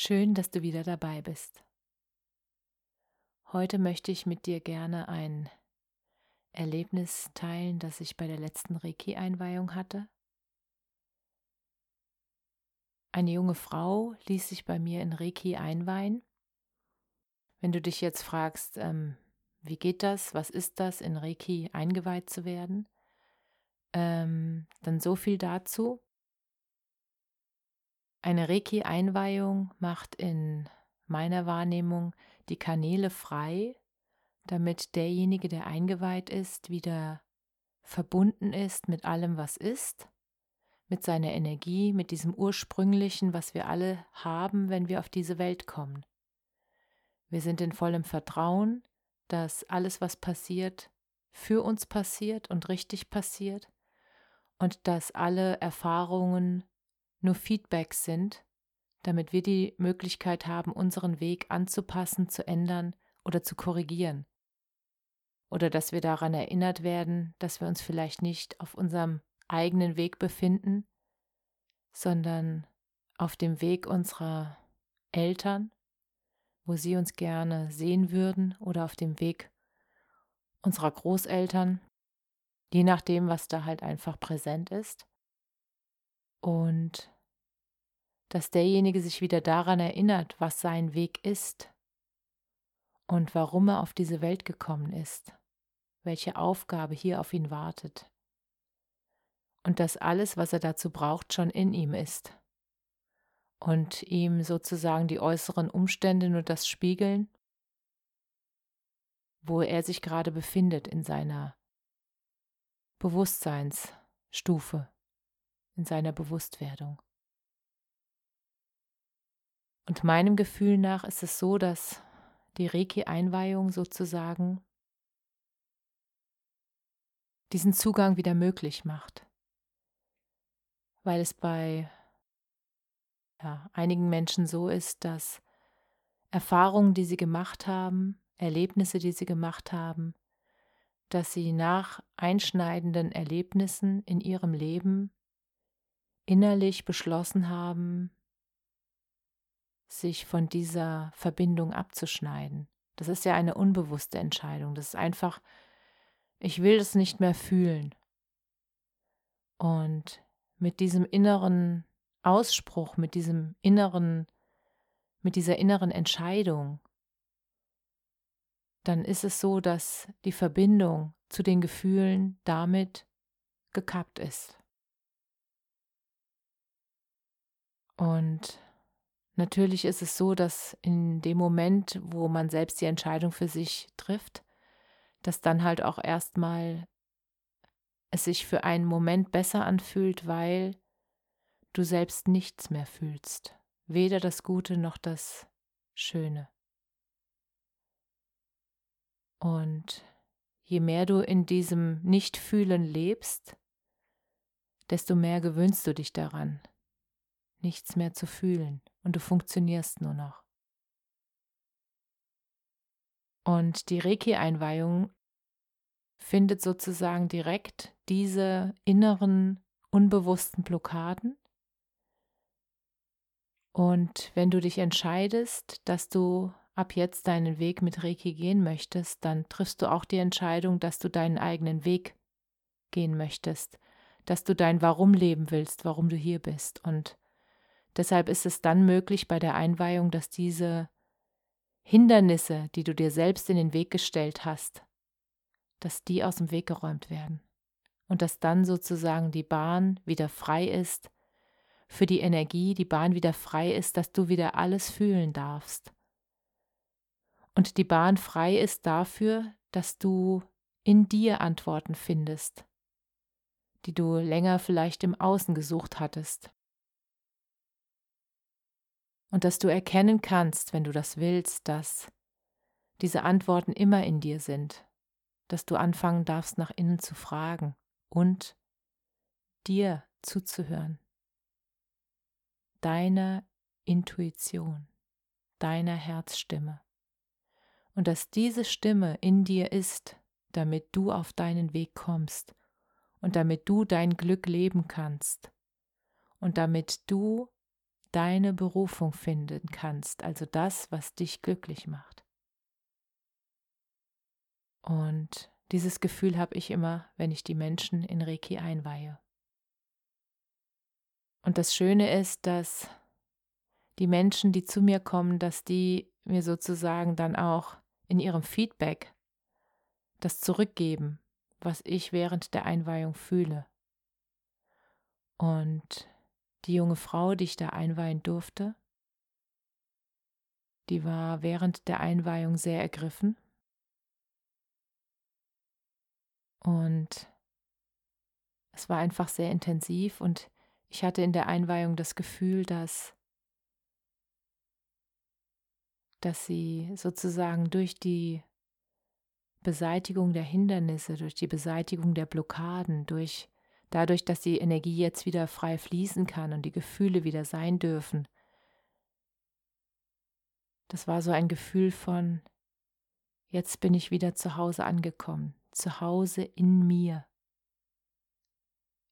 Schön, dass du wieder dabei bist. Heute möchte ich mit dir gerne ein Erlebnis teilen, das ich bei der letzten Reiki-Einweihung hatte. Eine junge Frau ließ sich bei mir in Reiki einweihen. Wenn du dich jetzt fragst, ähm, wie geht das, was ist das, in Reiki eingeweiht zu werden, ähm, dann so viel dazu. Eine Reiki-Einweihung macht in meiner Wahrnehmung die Kanäle frei, damit derjenige, der eingeweiht ist, wieder verbunden ist mit allem, was ist, mit seiner Energie, mit diesem ursprünglichen, was wir alle haben, wenn wir auf diese Welt kommen. Wir sind in vollem Vertrauen, dass alles, was passiert, für uns passiert und richtig passiert und dass alle Erfahrungen nur Feedbacks sind, damit wir die Möglichkeit haben, unseren Weg anzupassen, zu ändern oder zu korrigieren. Oder dass wir daran erinnert werden, dass wir uns vielleicht nicht auf unserem eigenen Weg befinden, sondern auf dem Weg unserer Eltern, wo sie uns gerne sehen würden, oder auf dem Weg unserer Großeltern, je nachdem, was da halt einfach präsent ist. Und dass derjenige sich wieder daran erinnert, was sein Weg ist und warum er auf diese Welt gekommen ist, welche Aufgabe hier auf ihn wartet und dass alles, was er dazu braucht, schon in ihm ist und ihm sozusagen die äußeren Umstände nur das spiegeln, wo er sich gerade befindet in seiner Bewusstseinsstufe, in seiner Bewusstwerdung. Und meinem Gefühl nach ist es so, dass die Reiki-Einweihung sozusagen diesen Zugang wieder möglich macht. Weil es bei ja, einigen Menschen so ist, dass Erfahrungen, die sie gemacht haben, Erlebnisse, die sie gemacht haben, dass sie nach einschneidenden Erlebnissen in ihrem Leben innerlich beschlossen haben, sich von dieser Verbindung abzuschneiden. Das ist ja eine unbewusste Entscheidung. Das ist einfach, ich will es nicht mehr fühlen. Und mit diesem inneren Ausspruch, mit diesem inneren, mit dieser inneren Entscheidung, dann ist es so, dass die Verbindung zu den Gefühlen damit gekappt ist. Und Natürlich ist es so, dass in dem Moment, wo man selbst die Entscheidung für sich trifft, dass dann halt auch erstmal es sich für einen Moment besser anfühlt, weil du selbst nichts mehr fühlst, weder das Gute noch das Schöne. Und je mehr du in diesem Nichtfühlen lebst, desto mehr gewöhnst du dich daran, nichts mehr zu fühlen und du funktionierst nur noch. Und die Reiki-Einweihung findet sozusagen direkt diese inneren, unbewussten Blockaden. Und wenn du dich entscheidest, dass du ab jetzt deinen Weg mit Reiki gehen möchtest, dann triffst du auch die Entscheidung, dass du deinen eigenen Weg gehen möchtest, dass du dein Warum leben willst, warum du hier bist. Und Deshalb ist es dann möglich bei der Einweihung, dass diese Hindernisse, die du dir selbst in den Weg gestellt hast, dass die aus dem Weg geräumt werden und dass dann sozusagen die Bahn wieder frei ist für die Energie, die Bahn wieder frei ist, dass du wieder alles fühlen darfst. Und die Bahn frei ist dafür, dass du in dir Antworten findest, die du länger vielleicht im Außen gesucht hattest. Und dass du erkennen kannst, wenn du das willst, dass diese Antworten immer in dir sind, dass du anfangen darfst, nach innen zu fragen und dir zuzuhören, deiner Intuition, deiner Herzstimme. Und dass diese Stimme in dir ist, damit du auf deinen Weg kommst und damit du dein Glück leben kannst und damit du deine Berufung finden kannst, also das, was dich glücklich macht. Und dieses Gefühl habe ich immer, wenn ich die Menschen in Reiki einweihe. Und das Schöne ist, dass die Menschen, die zu mir kommen, dass die mir sozusagen dann auch in ihrem Feedback das zurückgeben, was ich während der Einweihung fühle. Und die junge Frau, die ich da einweihen durfte, die war während der Einweihung sehr ergriffen. Und es war einfach sehr intensiv und ich hatte in der Einweihung das Gefühl, dass, dass sie sozusagen durch die Beseitigung der Hindernisse, durch die Beseitigung der Blockaden, durch dadurch, dass die Energie jetzt wieder frei fließen kann und die Gefühle wieder sein dürfen. Das war so ein Gefühl von, jetzt bin ich wieder zu Hause angekommen, zu Hause in mir.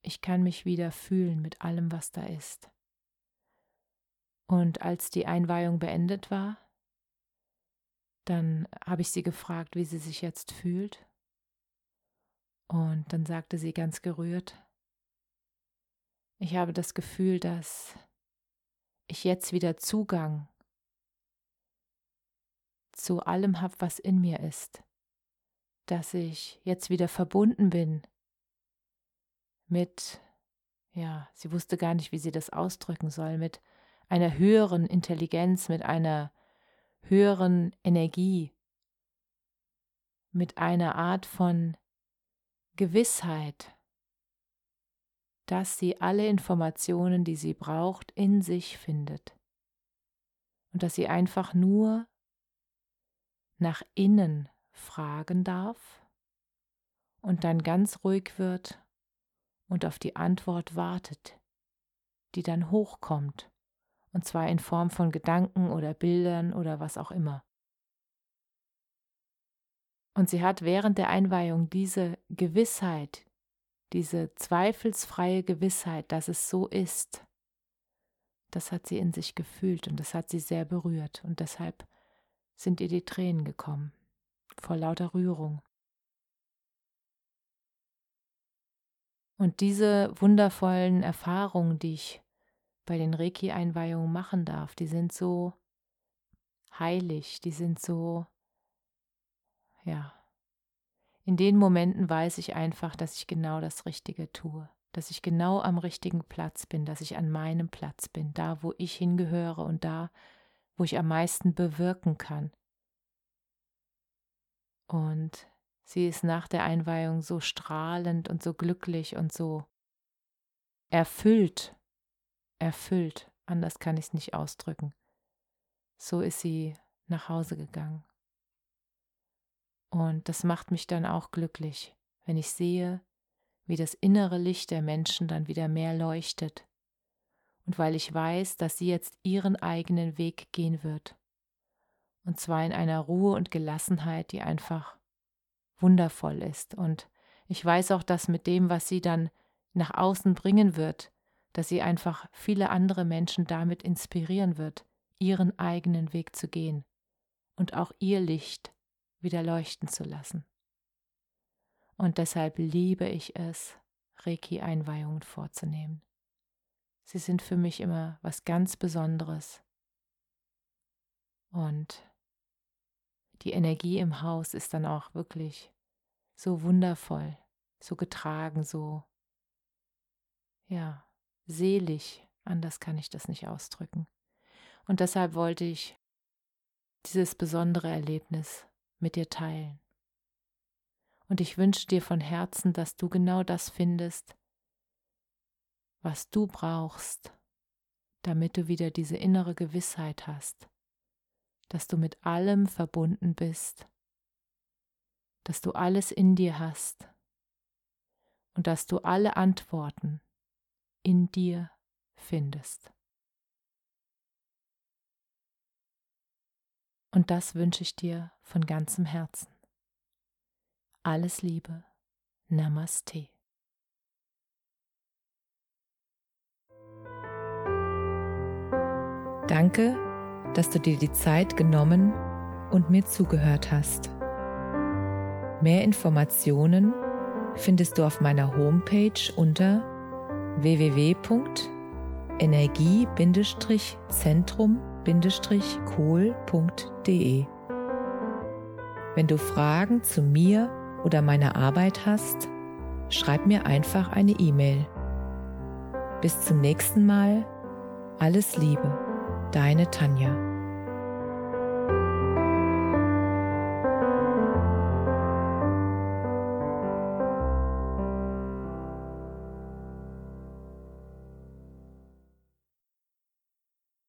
Ich kann mich wieder fühlen mit allem, was da ist. Und als die Einweihung beendet war, dann habe ich sie gefragt, wie sie sich jetzt fühlt. Und dann sagte sie ganz gerührt, ich habe das Gefühl, dass ich jetzt wieder Zugang zu allem habe, was in mir ist, dass ich jetzt wieder verbunden bin mit, ja, sie wusste gar nicht, wie sie das ausdrücken soll, mit einer höheren Intelligenz, mit einer höheren Energie, mit einer Art von Gewissheit, dass sie alle Informationen, die sie braucht, in sich findet und dass sie einfach nur nach innen fragen darf und dann ganz ruhig wird und auf die Antwort wartet, die dann hochkommt, und zwar in Form von Gedanken oder Bildern oder was auch immer. Und sie hat während der Einweihung diese Gewissheit, diese zweifelsfreie Gewissheit, dass es so ist, das hat sie in sich gefühlt und das hat sie sehr berührt und deshalb sind ihr die Tränen gekommen, vor lauter Rührung. Und diese wundervollen Erfahrungen, die ich bei den Reiki-Einweihungen machen darf, die sind so heilig, die sind so, ja, in den Momenten weiß ich einfach, dass ich genau das Richtige tue, dass ich genau am richtigen Platz bin, dass ich an meinem Platz bin, da, wo ich hingehöre und da, wo ich am meisten bewirken kann. Und sie ist nach der Einweihung so strahlend und so glücklich und so erfüllt, erfüllt, anders kann ich es nicht ausdrücken. So ist sie nach Hause gegangen. Und das macht mich dann auch glücklich, wenn ich sehe, wie das innere Licht der Menschen dann wieder mehr leuchtet. Und weil ich weiß, dass sie jetzt ihren eigenen Weg gehen wird. Und zwar in einer Ruhe und Gelassenheit, die einfach wundervoll ist. Und ich weiß auch, dass mit dem, was sie dann nach außen bringen wird, dass sie einfach viele andere Menschen damit inspirieren wird, ihren eigenen Weg zu gehen und auch ihr Licht wieder leuchten zu lassen. Und deshalb liebe ich es, Reiki-Einweihungen vorzunehmen. Sie sind für mich immer was ganz Besonderes. Und die Energie im Haus ist dann auch wirklich so wundervoll, so getragen, so, ja, selig, anders kann ich das nicht ausdrücken. Und deshalb wollte ich dieses besondere Erlebnis mit dir teilen. Und ich wünsche dir von Herzen, dass du genau das findest, was du brauchst, damit du wieder diese innere Gewissheit hast, dass du mit allem verbunden bist, dass du alles in dir hast und dass du alle Antworten in dir findest. Und das wünsche ich dir von ganzem Herzen. Alles Liebe. Namaste. Danke, dass du dir die Zeit genommen und mir zugehört hast. Mehr Informationen findest du auf meiner Homepage unter www.energie-zentrum-kohl.de. Wenn du Fragen zu mir oder meiner Arbeit hast, schreib mir einfach eine E-Mail. Bis zum nächsten Mal. Alles Liebe, deine Tanja.